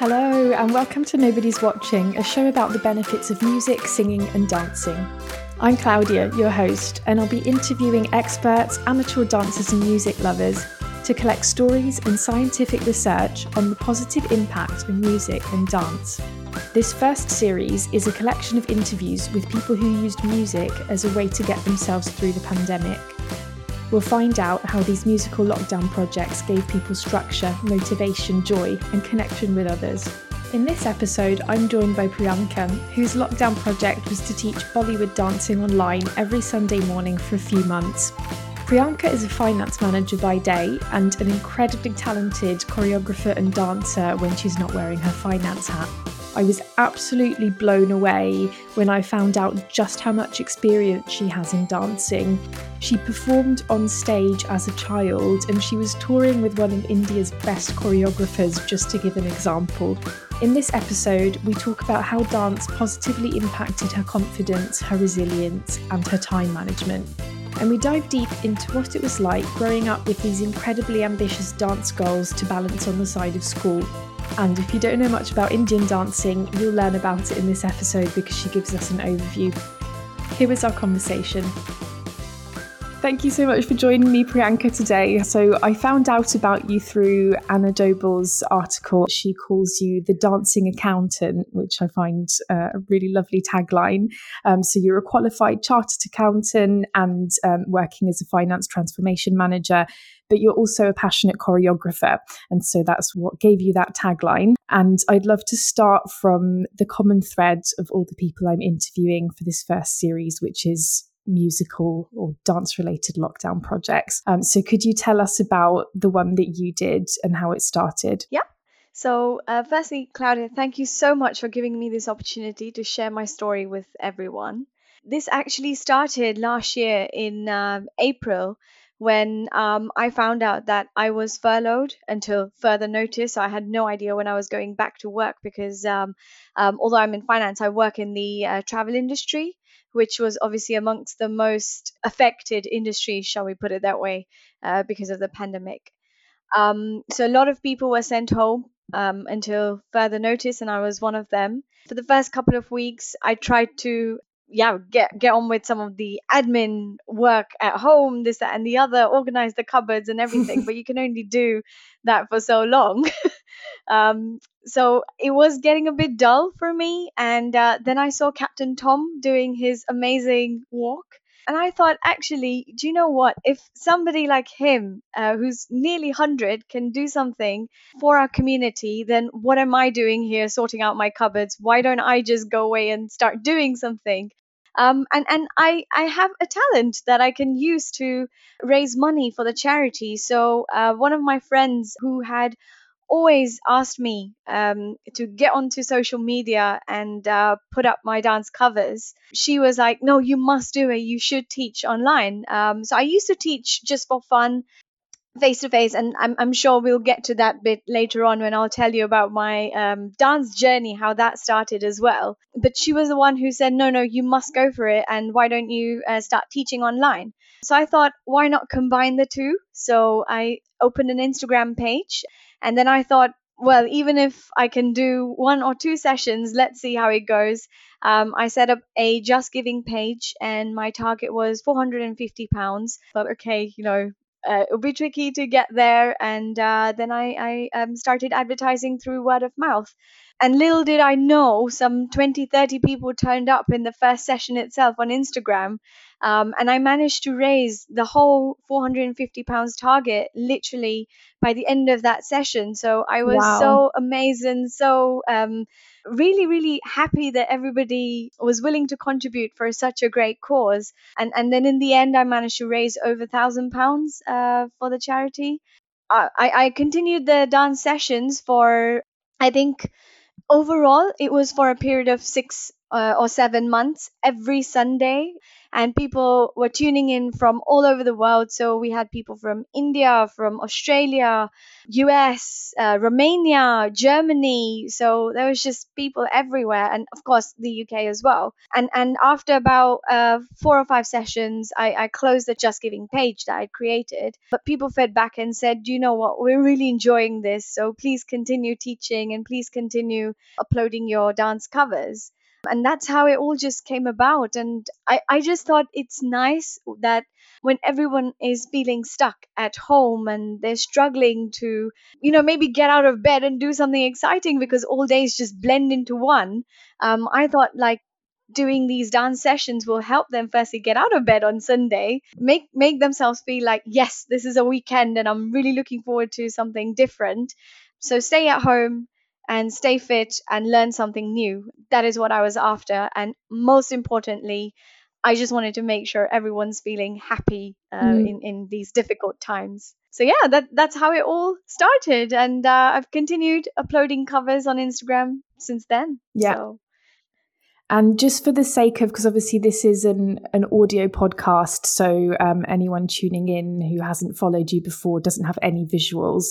Hello, and welcome to Nobody's Watching, a show about the benefits of music, singing, and dancing. I'm Claudia, your host, and I'll be interviewing experts, amateur dancers, and music lovers to collect stories and scientific research on the positive impact of music and dance. This first series is a collection of interviews with people who used music as a way to get themselves through the pandemic. We'll find out how these musical lockdown projects gave people structure, motivation, joy, and connection with others. In this episode, I'm joined by Priyanka, whose lockdown project was to teach Bollywood dancing online every Sunday morning for a few months. Priyanka is a finance manager by day and an incredibly talented choreographer and dancer when she's not wearing her finance hat. I was absolutely blown away when I found out just how much experience she has in dancing. She performed on stage as a child and she was touring with one of India's best choreographers, just to give an example. In this episode, we talk about how dance positively impacted her confidence, her resilience, and her time management. And we dive deep into what it was like growing up with these incredibly ambitious dance goals to balance on the side of school and if you don't know much about Indian dancing, you'll learn about it in this episode because she gives us an overview. Here was our conversation. Thank you so much for joining me, Priyanka, today. So, I found out about you through Anna Doble's article. She calls you the dancing accountant, which I find uh, a really lovely tagline. Um, so, you're a qualified chartered accountant and um, working as a finance transformation manager but you're also a passionate choreographer. And so that's what gave you that tagline. And I'd love to start from the common thread of all the people I'm interviewing for this first series, which is musical or dance related lockdown projects. Um, so, could you tell us about the one that you did and how it started? Yeah. So, uh, firstly, Claudia, thank you so much for giving me this opportunity to share my story with everyone. This actually started last year in uh, April when um, I found out that I was furloughed until further notice. I had no idea when I was going back to work because um, um, although I'm in finance, I work in the uh, travel industry which was obviously amongst the most affected industries, shall we put it that way, uh, because of the pandemic. Um, so a lot of people were sent home um, until further notice, and I was one of them. For the first couple of weeks, I tried to yeah get get on with some of the admin work at home this that and the other organize the cupboards and everything but you can only do that for so long um, so it was getting a bit dull for me. And uh, then I saw Captain Tom doing his amazing walk. And I thought, actually, do you know what? If somebody like him, uh, who's nearly 100, can do something for our community, then what am I doing here sorting out my cupboards? Why don't I just go away and start doing something? Um, and and I, I have a talent that I can use to raise money for the charity. So uh, one of my friends who had always asked me um, to get onto social media and uh, put up my dance covers. She was like, No, you must do it. You should teach online. Um, so I used to teach just for fun, face to face. And I'm, I'm, sure we'll get to that bit later on when I'll tell you about my um, dance journey, how that started as well. But she was the one who said, No, no, you must go for it. And why don't you uh, start teaching online? So I thought, why not combine the two? So I opened an Instagram page and then I thought, well, even if I can do one or two sessions, let's see how it goes. Um, I set up a Just Giving page, and my target was 450 pounds. But okay, you know, uh, it would be tricky to get there. And uh, then I, I um, started advertising through word of mouth. And little did I know, some 20, 30 people turned up in the first session itself on Instagram. Um, and I managed to raise the whole 450 pounds target literally by the end of that session. So I was wow. so amazed and so um, really, really happy that everybody was willing to contribute for such a great cause. And and then in the end, I managed to raise over a thousand pounds uh, for the charity. I, I continued the dance sessions for I think overall, it was for a period of six uh, or seven months every Sunday. And people were tuning in from all over the world. So we had people from India, from Australia, US, uh, Romania, Germany. So there was just people everywhere, and of course the UK as well. And and after about uh, four or five sessions, I, I closed the Just Giving page that I created. But people fed back and said, "Do you know what, we're really enjoying this. So please continue teaching and please continue uploading your dance covers and that's how it all just came about. And I, I just thought it's nice that when everyone is feeling stuck at home and they're struggling to you know maybe get out of bed and do something exciting because all days just blend into one um, i thought like doing these dance sessions will help them firstly get out of bed on sunday make make themselves feel like yes this is a weekend and i'm really looking forward to something different. So stay at home and stay fit and learn something new. That is what I was after. And most importantly, I just wanted to make sure everyone's feeling happy uh, mm. in, in these difficult times. So yeah, that that's how it all started, and uh, I've continued uploading covers on Instagram since then. Yeah. So. And just for the sake of, because obviously this is an, an audio podcast, so um, anyone tuning in who hasn't followed you before doesn't have any visuals.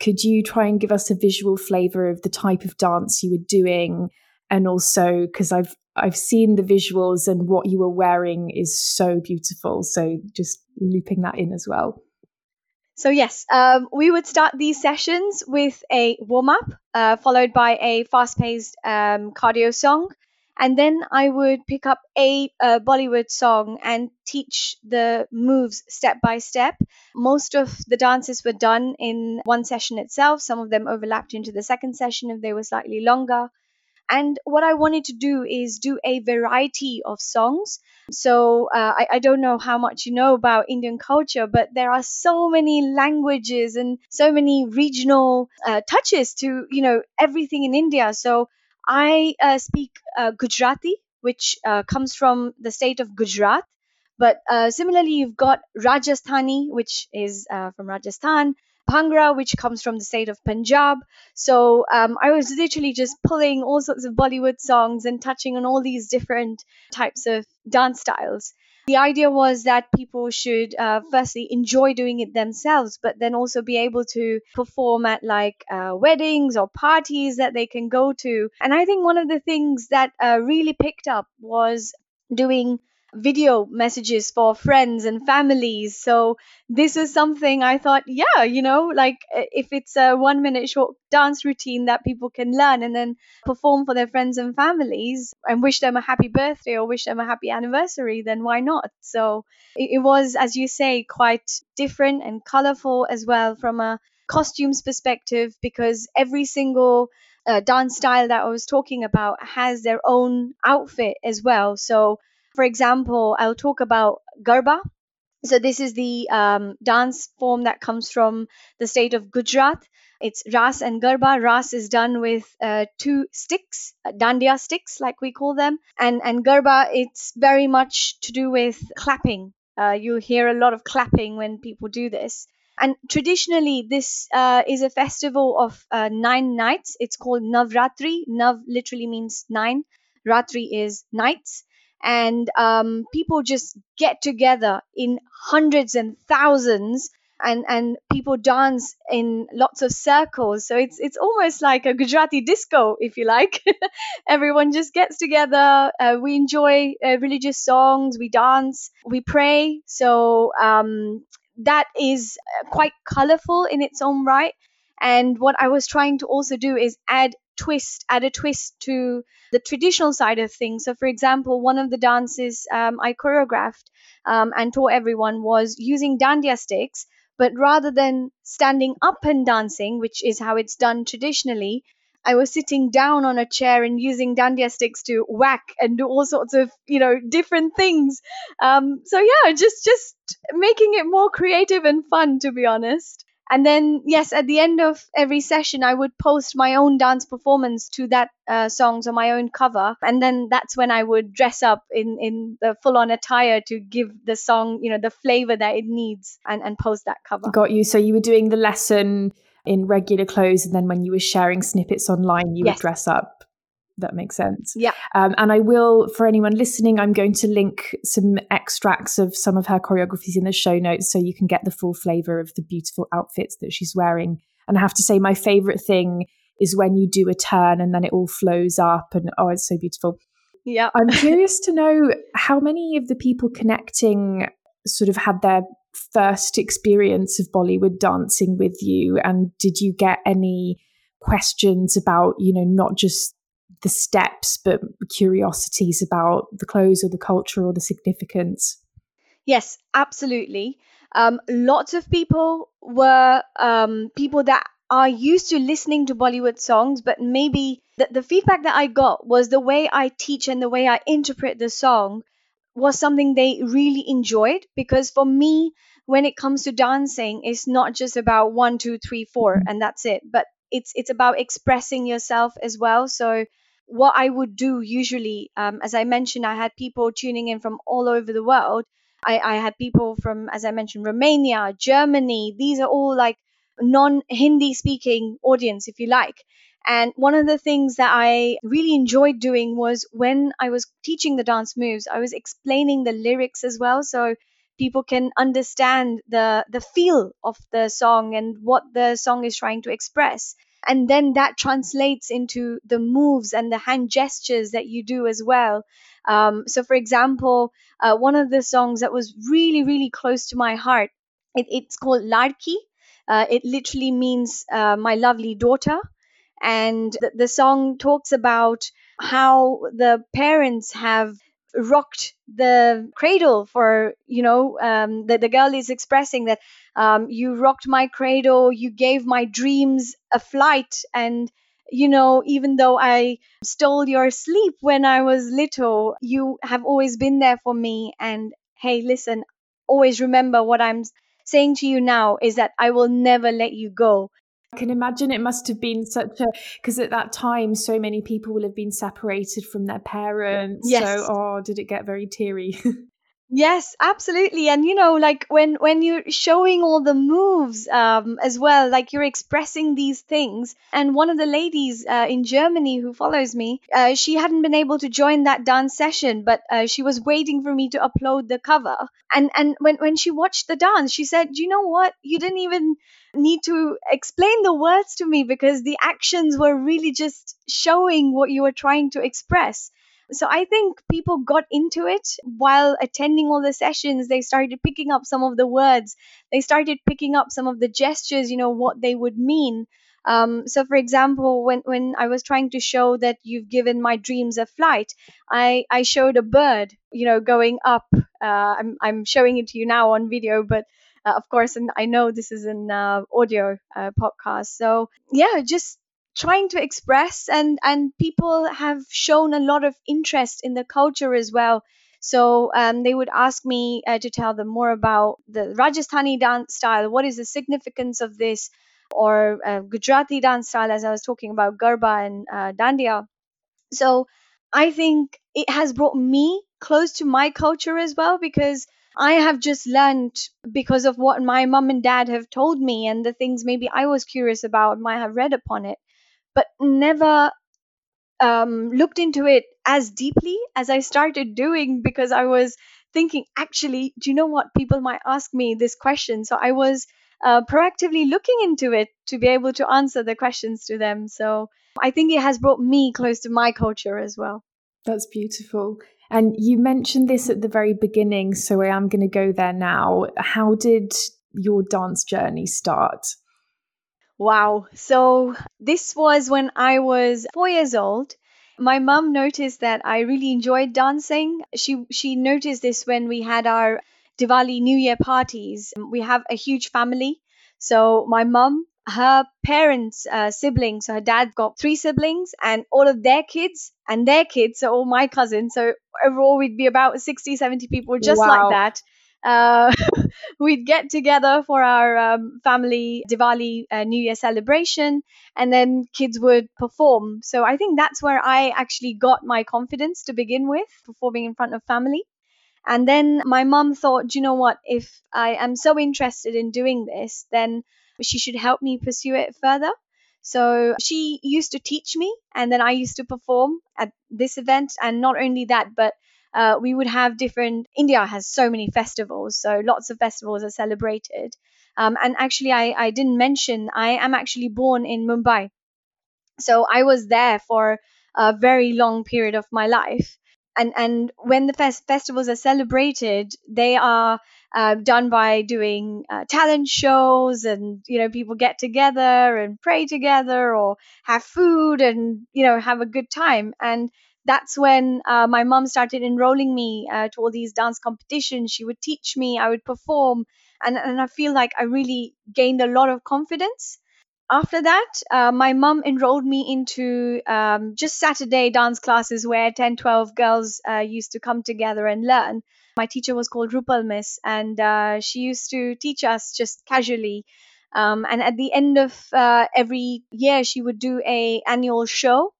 Could you try and give us a visual flavor of the type of dance you were doing? And also, because I've I've seen the visuals and what you were wearing is so beautiful. So just looping that in as well. So yes, um, we would start these sessions with a warm up, uh, followed by a fast paced um, cardio song, and then I would pick up a, a, Bollywood song and teach the moves step by step. Most of the dances were done in one session itself. Some of them overlapped into the second session if they were slightly longer. And what I wanted to do is do a variety of songs. So uh, I, I, don't know how much you know about Indian culture, but there are so many languages and so many regional uh, touches to you know everything in India. So I uh, speak uh, Gujarati, which uh, comes from the state of Gujarat. But uh, similarly, you've got Rajasthani, which is uh, from Rajasthan, Bhangra, which comes from the state of Punjab. So um, I was literally just pulling all sorts of Bollywood songs and touching on all these different types of dance styles the idea was that people should uh, firstly enjoy doing it themselves, but then also be able to perform at like uh, weddings or parties that they can go to. And I think one of the things that uh, really picked up was doing video messages for friends and families. So this is something I thought, yeah, you know, like if it's a one minute short dance routine that people can learn and then perform for their friends and families and wish them a happy birthday or wish them a happy anniversary, then why not? So it, was, as you say, quite different and colorful as well from a costumes perspective because every single uh, dance style that I was talking about has their own outfit as well. So for example, I'll talk about Garba. So this is the um, dance form that comes from the state of Gujarat. It's Ras and Garba. Ras is done with uh, two sticks, uh, dandiya sticks, like we call them, and and Garba it's very much to do with clapping. Uh, you'll hear a lot of clapping when people do this. And traditionally, this uh, is a festival of uh, nine nights. It's called Navratri. Nav literally means nine. Ratri is nights and um, people just get together in hundreds and thousands and and people dance in lots of circles. So it's it's almost like a gujarati disco if you like. Everyone just gets together uh, we enjoy uh, religious songs we dance we pray. So um, that is uh, quite colorful in its own right. And what i was trying to also do is add twist, add a twist to the traditional side of things. So, for example, one of the dances um, I choreographed um, and taught everyone was using dandiya sticks, but rather than standing up and dancing, which is how it's done traditionally, I was sitting down on a chair and using dandiya sticks to whack and do all sorts of, you know, different things. Um, so yeah, just just making it more creative and fun, to be honest. And then, yes, at the end of every session, I would post my own dance performance to that uh, songs on my own cover. And then that's when I would dress up in, in the full on attire to give the song, you know, the flavor that it needs and, and post that cover. Got you. So you were doing the lesson in regular clothes. And then when you were sharing snippets online, you yes. would dress up that makes sense. Yeah. Um, and I will, for anyone listening, I'm going to link some extracts of some of her choreographies in the show notes so you can get the full flavor of the beautiful outfits that she's wearing. And I have to say, my favorite thing is when you do a turn and then it all flows up and oh, it's so beautiful. Yeah. I'm curious to know how many of the people connecting sort of had their first experience of Bollywood dancing with you and did you get any questions about, you know, not just the steps, but curiosities about the clothes or the culture or the significance? Yes, absolutely. Um, lots of people were um, people that are used to listening to Bollywood songs, but maybe the, the feedback that I got was the way I teach and the way I interpret the song was something they really enjoyed because for me, when it comes to dancing, it's not just about one, two, three, four, and that's it. But it's it's about expressing yourself as well. So what I would do usually, um, as I mentioned, I had people tuning in from all over the world. I, I had people from, as I mentioned, Romania, Germany. These are all like non-Hindi speaking audience, if you like. And one of the things that I really enjoyed doing was when I was teaching the dance moves, I was explaining the lyrics as well. So people can understand the the feel of the song and what the song is trying to express and then that translates into the moves and the hand gestures that you do as well. Um, so for example uh, one of the songs that was really really close to my heart it, it's called larki. Uh, it literally means uh, my lovely daughter. And the, the song talks about how the parents have rocked the cradle for you know um, the, the girl is expressing that um, you rocked my cradle you gave my dreams a flight and you know even though i stole your sleep when i was little you have always been there for me and hey listen always remember what i'm saying to you now is that i will never let you go I can imagine it must have been such a because at that time so many people will have been separated from their parents. Yes. So oh, did it get very teary? Yes, absolutely. And you know, like when when you're showing all the moves um, as well, like you're expressing these things. And one of the ladies uh, in Germany who follows me, uh, she hadn't been able to join that dance session, but uh, she was waiting for me to upload the cover. And and when when she watched the dance, she said, "You know what? You didn't even need to explain the words to me because the actions were really just showing what you were trying to express." So I think people got into it while attending all the sessions. They started picking up some of the words. They started picking up some of the gestures, you know, what they would mean. Um, so, for example, when, when I was trying to show that you've given my dreams a flight, I, I showed a bird, you know, going up. Uh, I'm, I'm showing it to you now on video, but uh, of course, and I know this is an uh, audio uh, podcast. So, yeah, just trying to express and and people have shown a lot of interest in the culture as well so um, they would ask me uh, to tell them more about the rajasthani dance style what is the significance of this or uh, gujarati dance style as i was talking about garba and uh, dandiya so i think it has brought me close to my culture as well because I have just learned because of what my mum and dad have told me and the things maybe I was curious about, might have read upon it but never um, looked into it as deeply as I started doing because I was thinking, actually, do you know what? People might ask me this question. So I was uh, proactively looking into it to be able to answer the questions to them. So I think it has brought me close to my culture as well. That's beautiful. And you mentioned this at the very beginning, so I am going to go there now. How did your dance journey start? Wow. So this was when I was four years old. My mum noticed that I really enjoyed dancing. She she noticed this when we had our Diwali New Year parties. We have a huge family. So my mum, her parents, uh, siblings, so her dad got three siblings, and all of their kids and their kids, so all my cousins. So overall, we'd be about 60, 70 people just Wow. like that. Uh, we'd get together for our um, family Diwali uh, New Year celebration, and then kids would perform. So I think that's where I actually got my confidence to begin with, performing in front of family. And then my mum thought, "Do you know what? If I am so interested in doing this, then she should help me pursue it further. So she used to teach me, and then I used to perform at this event. And not only that, but uh, we would have different. India has so many festivals, so lots of festivals are celebrated. Um, and actually, I, I didn't mention I am actually born in Mumbai, so I was there for a very long period of my life. And and when the fest- festivals are celebrated, they are uh, done by doing uh, talent shows and you know people get together and pray together or have food and you know have a good time. And that's when uh, my mom started enrolling me uh, to all these dance competitions. She would teach me i would perform and, and i feel like i really gained a lot of confidence after that, uh, my mum enrolled me into um, just Saturday dance classes where 10, 12 girls uh, used to come together and learn. My teacher was called Rupal Miss, and uh, she used to teach us just casually. Um, and at the end of uh, every year, she would do a annual show.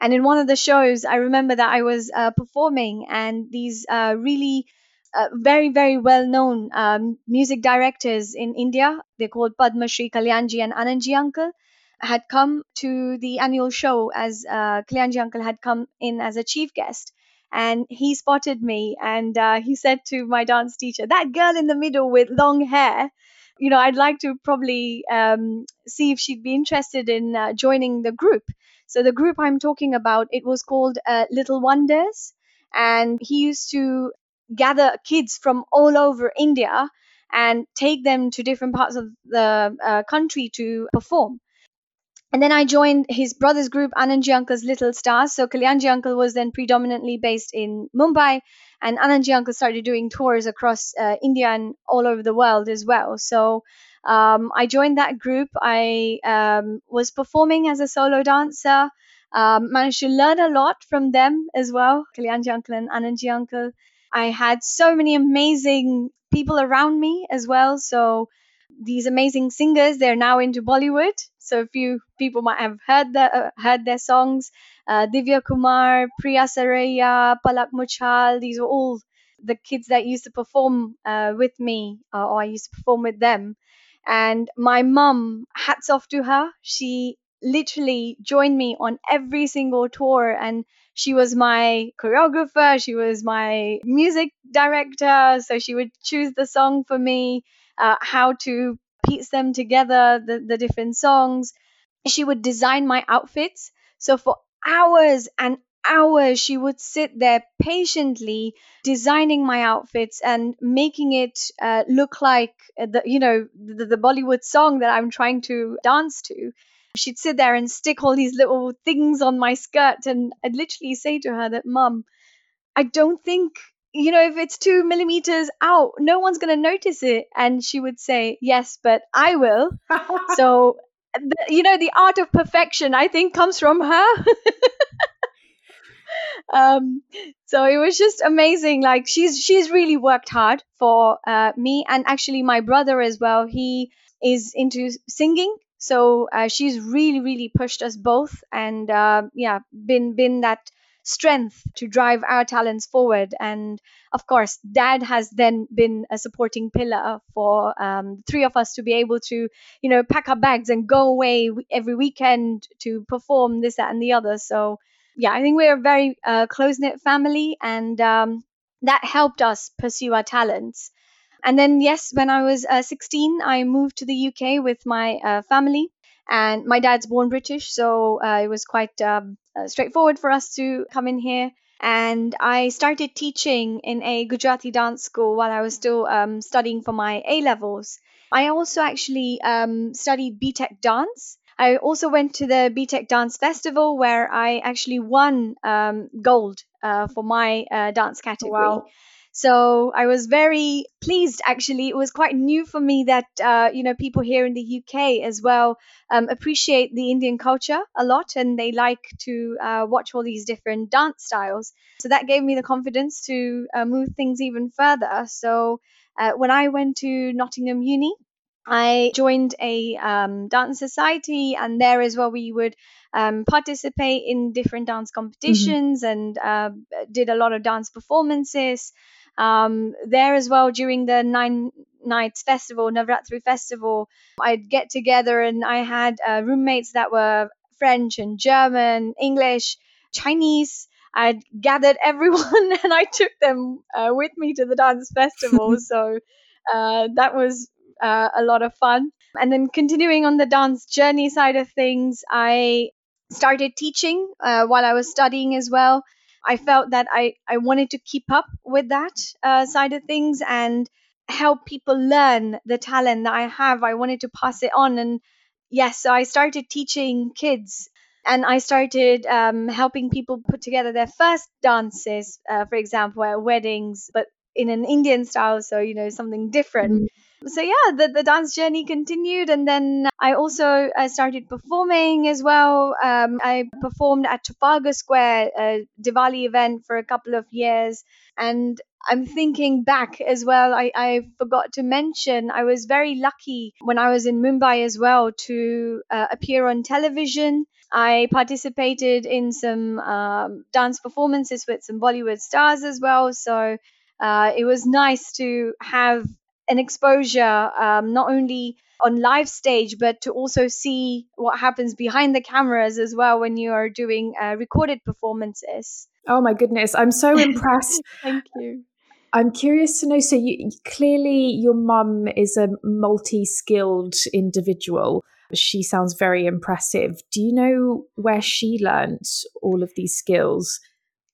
And in one of the shows, I remember that I was uh, performing, and these uh, really uh, very, very well known um, music directors in India. They're called Padma Shri Kalyanji and Anandji Uncle had come to the annual show as uh, Kalyanji Uncle had come in as a chief guest. And he spotted me and uh, he said to my dance teacher, That girl in the middle with long hair, you know, I'd like to probably um, see if she'd be interested in uh, joining the group. So the group I'm talking about, it was called uh, Little Wonders and he used to gather kids from all over India and take them to different parts of the uh, country to perform. And then I joined his brother's group, Anandji Uncle's Little Stars. So Kalyanji Uncle was then predominantly based in Mumbai, and Anandji Uncle started doing tours across uh, India and all over the world as well. So um, I joined that group. I um, was performing as a solo dancer. Um, managed to learn a lot from them as well, Kalyanji Uncle and Anandji Uncle. I had so many amazing people around me as well. So these amazing singers, they're now into Bollywood. So a few people might have heard the, uh, heard their songs. Uh, Divya Kumar, Priya Saraiya, Palak Muchhal. These were all the kids that used to perform uh, with me, or I used to perform with them. And my mum, hats off to her. She literally joined me on every single tour. And she was my choreographer she was my music director. So she would choose the song for me uh, how to piece them together the, the different songs. She would design my outfits. So for hours and hours she would sit there patiently designing my outfits and making it uh, look like the you know the, the bollywood song that i'm trying to dance to she'd sit there and stick all these little things on my skirt and I'd literally say to her that mum I don't think you know if it's two millimeters out no one's going to notice it. And she would say yes but I will. So the, you know the art of perfection I think comes from her. Um so it was just amazing like she's she's really worked hard for uh, me and actually my brother as well. He is into singing so uh, she's really really pushed us both and uh, yeah been been that strength to drive our talents forward. And of course dad has then been a supporting pillar for um, three of us to be able to you know pack our bags and go away every weekend to perform this that and the other. So yeah i think we're a very uh, close knit family and um, that helped us pursue our talents and then, yes, when I was uh, 16, I moved to the UK with my uh, family. And my dad's born British, so uh, it was quite um, uh, straightforward for us to come in here. And I started teaching in a Gujarati dance school while I was still um, studying for my A levels. I also actually um, studied BTEC dance. I also went to the BTEC Dance Festival where I actually won um, gold uh, for my uh, dance category. Wow. So I was very pleased. Actually, it was quite new for me that uh, you know people here in the UK as well um, appreciate the Indian culture a lot, and they like to uh, watch all these different dance styles. So that gave me the confidence to uh, move things even further. So uh, when I went to Nottingham Uni, I joined a um, dance society, and there as well we would um, participate in different dance mm-hmm. competitions mm-hmm. and uh, did a lot of dance performances um, there as well during the nine nights festival, Navratri festival, I'd get together and I had uh, roommates that were French and German, English, Chinese. I'd gathered everyone and I took them uh, with me to the dance festival. so uh, that was uh, a lot of fun. And then continuing on the dance journey side of things, I started teaching uh, while I was studying as well. I felt that I, I wanted to keep up with that uh, side of things and help people learn the talent that I have. I wanted to pass it on. And yes, so I started teaching kids and I started um, helping people put together their first dances, uh, for example, at weddings, but in an Indian style, so you know something different. Mm-hmm so yeah the, the dance journey continued and then i also uh, started performing as well um, i performed at trafalgar square a diwali event for a couple of years and i'm thinking back as well I, I forgot to mention i was very lucky when i was in mumbai as well to uh, appear on television I participated in some um, dance performances with some Bollywood stars as well. So uh, it was nice to have an exposure um, not only on live stage but to also see what happens behind the cameras as well when you are doing uh, recorded performances. Oh my goodness i'm so impressed. Thank you. I'm curious to know so you, clearly your mum is a multi-skilled individual. She sounds very impressive. Do you know where she learned all of these skills?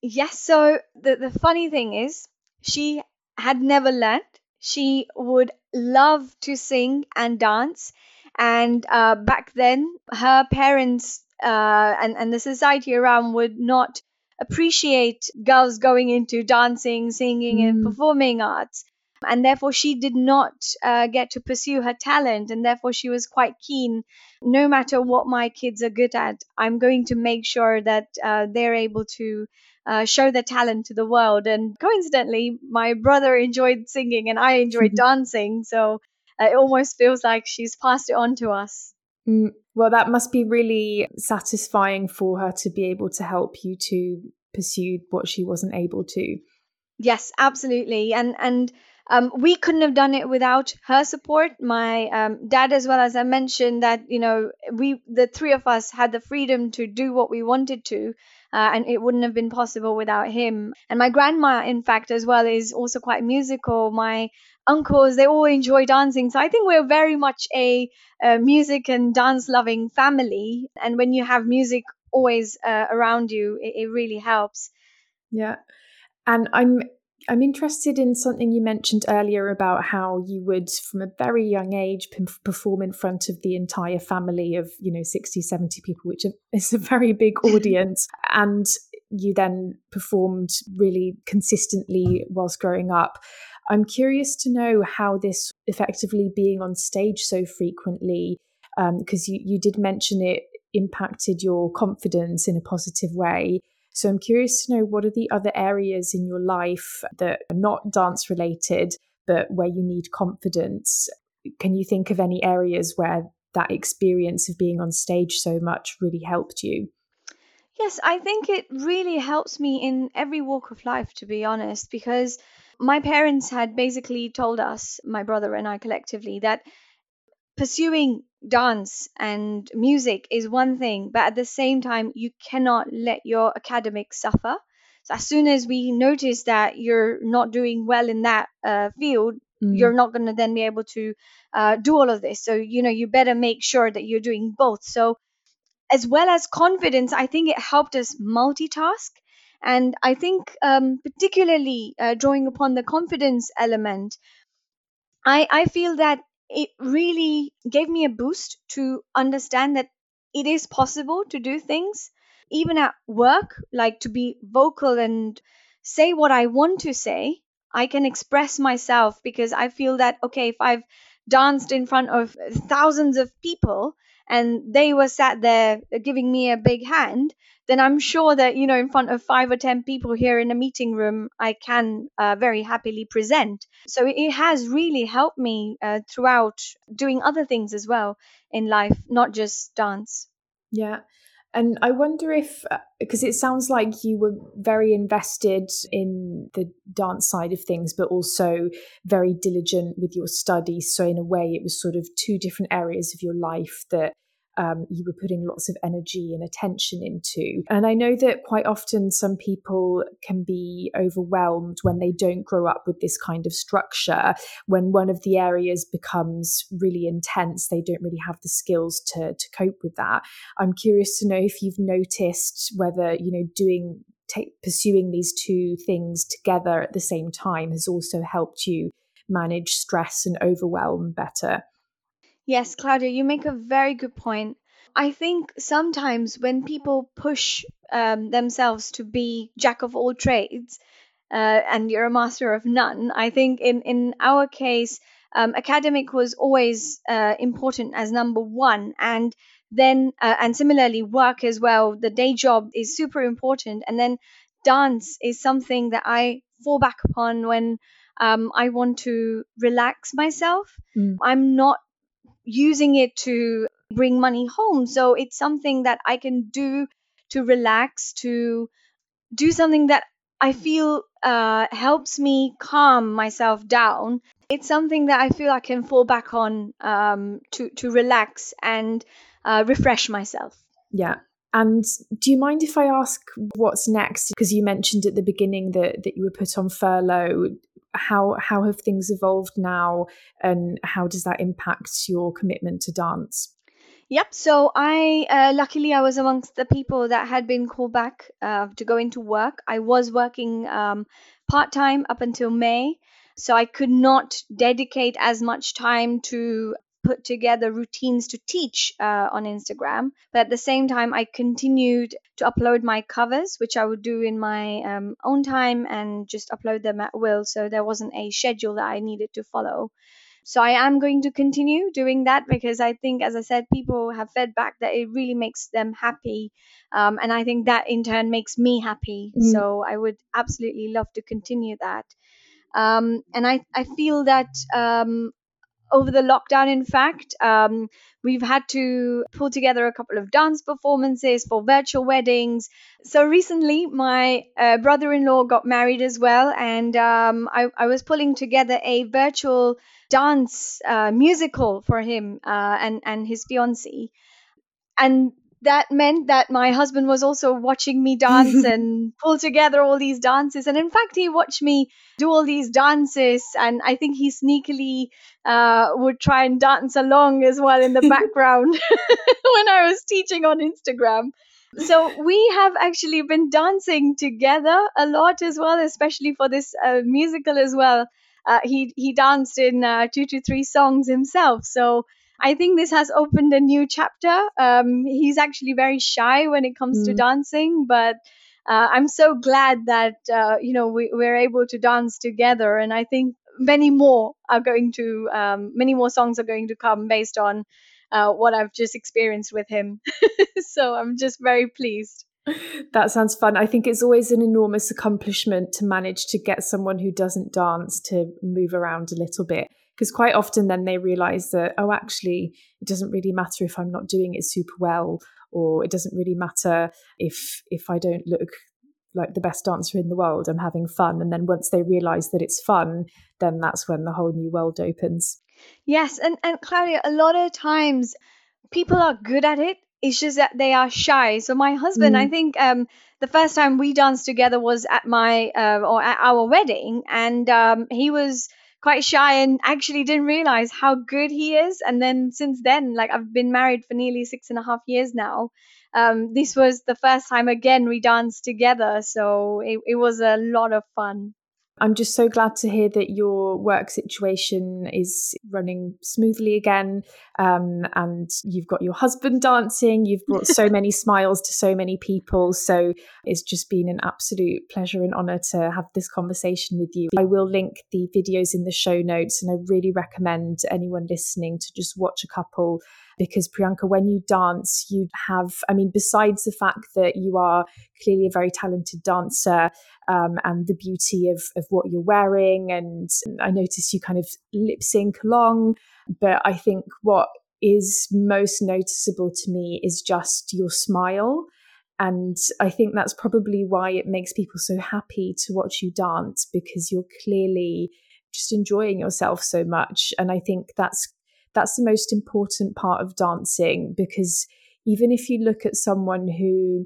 Yes so the, the funny thing is she had never learned she would love to sing and dance. And uh, back then, her parents uh, and, and the society around would not appreciate girls going into dancing, singing, mm. and performing arts. And therefore, she did not uh, get to pursue her talent. And therefore, she was quite keen no matter what my kids are good at, I'm going to make sure that uh, they're able to uh, show their talent to the world. And coincidentally, my brother enjoyed singing and I enjoyed dancing. So uh, it almost feels like she's passed it on to us. Mm, well, that must be really satisfying for her to be able to help you to pursue what she wasn't able to. Yes, absolutely. And and um, we couldn't have done it without her support. My um, dad, as well as I mentioned, that you know we the three of us had the freedom to do what we wanted to, uh, and it wouldn't have been possible without him. And my grandma, in fact, as well, is also quite musical. My uncles, they all enjoy dancing, so I think we're very much a, a music and dance loving family. And when you have music always uh, around you, it, it really helps. Yeah. And I'm I'm interested in something you mentioned earlier about how you would, from a very young age, perform in front of the entire family of, you know, 60, 70 people, which is a very big audience. and you then performed really consistently whilst growing up. I'm curious to know how this effectively being on stage so frequently, because um, you, you did mention it impacted your confidence in a positive way. So I'm curious to know what are the other areas in your life that are not dance related, but where you need confidence? Can you think of any areas where that experience of being on stage so much really helped you? Yes, I think it really helps me in every walk of life, to be honest, because my parents had basically told us, my brother and I collectively, that pursuing dance and music is one thing, but at the same time, you cannot let your academics suffer. So as soon as we notice that you're not doing well in that uh, field, mm. you're not going to then be able to uh, do all of this. So you know you better make sure that you're doing both. So as well as confidence, I think it helped us multitask. And I think, um, particularly uh, drawing upon the confidence element, I, I feel that it really gave me a boost to understand that it is possible to do things even at work like to be vocal and say what i want to say. I can express myself because i feel that okay if i've danced in front of thousands of people and they were sat there giving me a big hand then I'm sure that, you know, in front of five or 10 people here in a meeting room, I can uh, very happily present. So it has really helped me uh, throughout doing other things as well in life, not just dance. Yeah. And I wonder if, because uh, it sounds like you were very invested in the dance side of things, but also very diligent with your studies. So, in a way, it was sort of two different areas of your life that um, you were putting lots of energy and attention into. And I know that quite often some people can be overwhelmed when they don't grow up with this kind of structure. When one of the areas becomes really intense, they don't really have the skills to, to cope with that. I'm curious to know if you've noticed whether, you know, doing Take, pursuing these two things together at the same time has also helped you manage stress and overwhelm better. Yes, Claudia, you make a very good point. I think sometimes when people push um, themselves to be jack of all trades uh, and you're a master of none, I think in, in our case, um, academic was always uh, important as number one. And then, uh, and similarly, work as well. The day job is super important. And then dance is something that I fall back upon when um, I want to relax myself. Mm. I'm not using it to bring money home. So it's something that I can do to relax, to do something that I feel uh, helps me calm myself down. It's something that I feel I can fall back on um, to to relax and uh, refresh myself. Yeah. And do you mind if I ask what's next? Because you mentioned at the beginning that, that you were put on furlough how how have things evolved now and how does that impact your commitment to dance Yep. So I, uh, luckily, I was amongst the people that had been called back uh, to go into work. I was working um, part time up until May, so I could not dedicate as much time to put together routines to teach uh, on Instagram. But at the same time, I continued to upload my covers, which I would do in my um, own time and just upload them at will. So there wasn't a schedule that I needed to follow. So I am going to continue doing that because I think, as I said, people have fed back that it really makes them happy. Um, and I think that in turn makes me happy. Mm. So I would absolutely love to continue that. Um, and I, I feel that um, over the lockdown, in fact, um, we've had to pull together a couple of dance performances for virtual weddings. So recently, my uh, brother in law got married as well, and um, I, I, was pulling together a virtual dance uh, musical for him uh, and, and his fiancee. And that meant that my husband was also watching me dance and pull together all these dances. And in fact, he watched me do all these dances, and I think he sneakily uh, would try and dance along as well in the background when I was teaching on Instagram. So we have actually been dancing together a lot as well, especially for this uh, musical as well. Uh, he he danced in uh, two to three songs himself. So I think this has opened a new chapter. Um, he's actually very shy when it comes mm. to dancing, but uh, I'm so glad that uh, you know we, we're able to dance together, and I think many more are going to um, many more songs are going to come based on uh, what I've just experienced with him. so I'm just very pleased. That sounds fun. I think it's always an enormous accomplishment to manage to get someone who doesn't dance to move around a little bit because quite often then they realize that oh actually it doesn't really matter if i'm not doing it super well or it doesn't really matter if if i don't look like the best dancer in the world i'm having fun. And then once they realize that it's fun then that's when the whole new world opens. Yes and and claudia a lot of times people are good at it it's just that they are shy. So my husband mm. i think um the first time we danced together was at my uh, or at our wedding and um, he was quite shy and actually didn't realize how good he is. And then since then, like I've been married for nearly six and a half years now. Um, this was the first time again we danced together. So it, it was a lot of fun. I'm just so glad to hear that your work situation is running smoothly again. Um, and you've got your husband dancing. You've brought so many smiles to so many people. So it's just been an absolute pleasure and honor to have this conversation with you. I will link the videos in the show notes, and I really recommend anyone listening to just watch a couple because Priyanka, when you dance, you have, I mean, besides the fact that you are clearly a very talented dancer um, and the beauty of, of what you're wearing, and I notice you kind of lip sync along, but I think what is most noticeable to me is just your smile. And I think that's probably why it makes people so happy to watch you dance because you're clearly just enjoying yourself so much. And I think that's that's the most important part of dancing because even if you look at someone who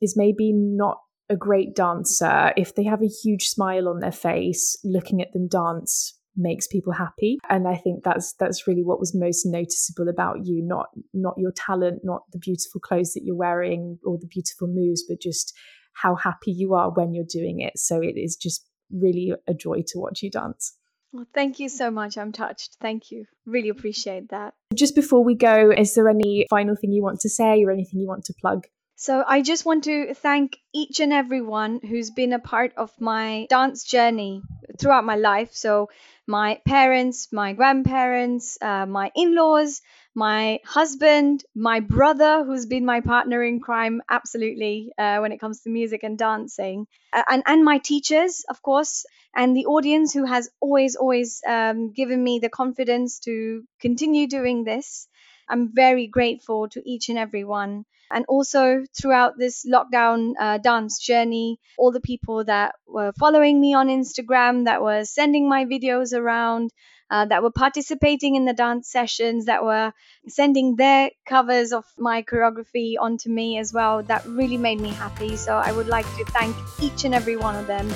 is maybe not a great dancer, if they have a huge smile on their face, looking at them dance makes people happy. And i think that's that's really what was most noticeable about you not not your talent not the beautiful clothes that you're wearing or the beautiful moves but just how happy you are when you're doing it. So it is just really a joy to watch you dance well, thank you so much. I'm touched. Thank you. Really appreciate that. Just before we go, is there any final thing you want to say or anything you want to plug? So, I just want to thank each and everyone who's been a part of my dance journey throughout my life. So, my parents, my grandparents, uh, my in laws, my husband, my brother, who's been my partner in crime, absolutely, uh, when it comes to music and dancing, uh, and, and my teachers, of course, and the audience who has always, always um, given me the confidence to continue doing this. I'm very grateful to each and every one. And also throughout this lockdown uh, dance journey, all the people that were following me on Instagram, that were sending my videos around, uh, that were participating in the dance sessions, that were sending their covers of my choreography onto me as well, that really made me happy. So I would like to thank each and every one of them.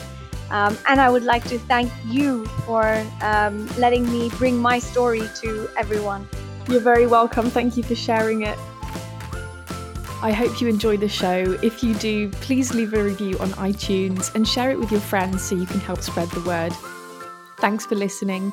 Um, and I would like to thank you for um, letting me bring my story to everyone. You're very welcome. Thank you for sharing it. I hope you enjoy the show. If you do, please leave a review on iTunes and share it with your friends so you can help spread the word. Thanks for listening.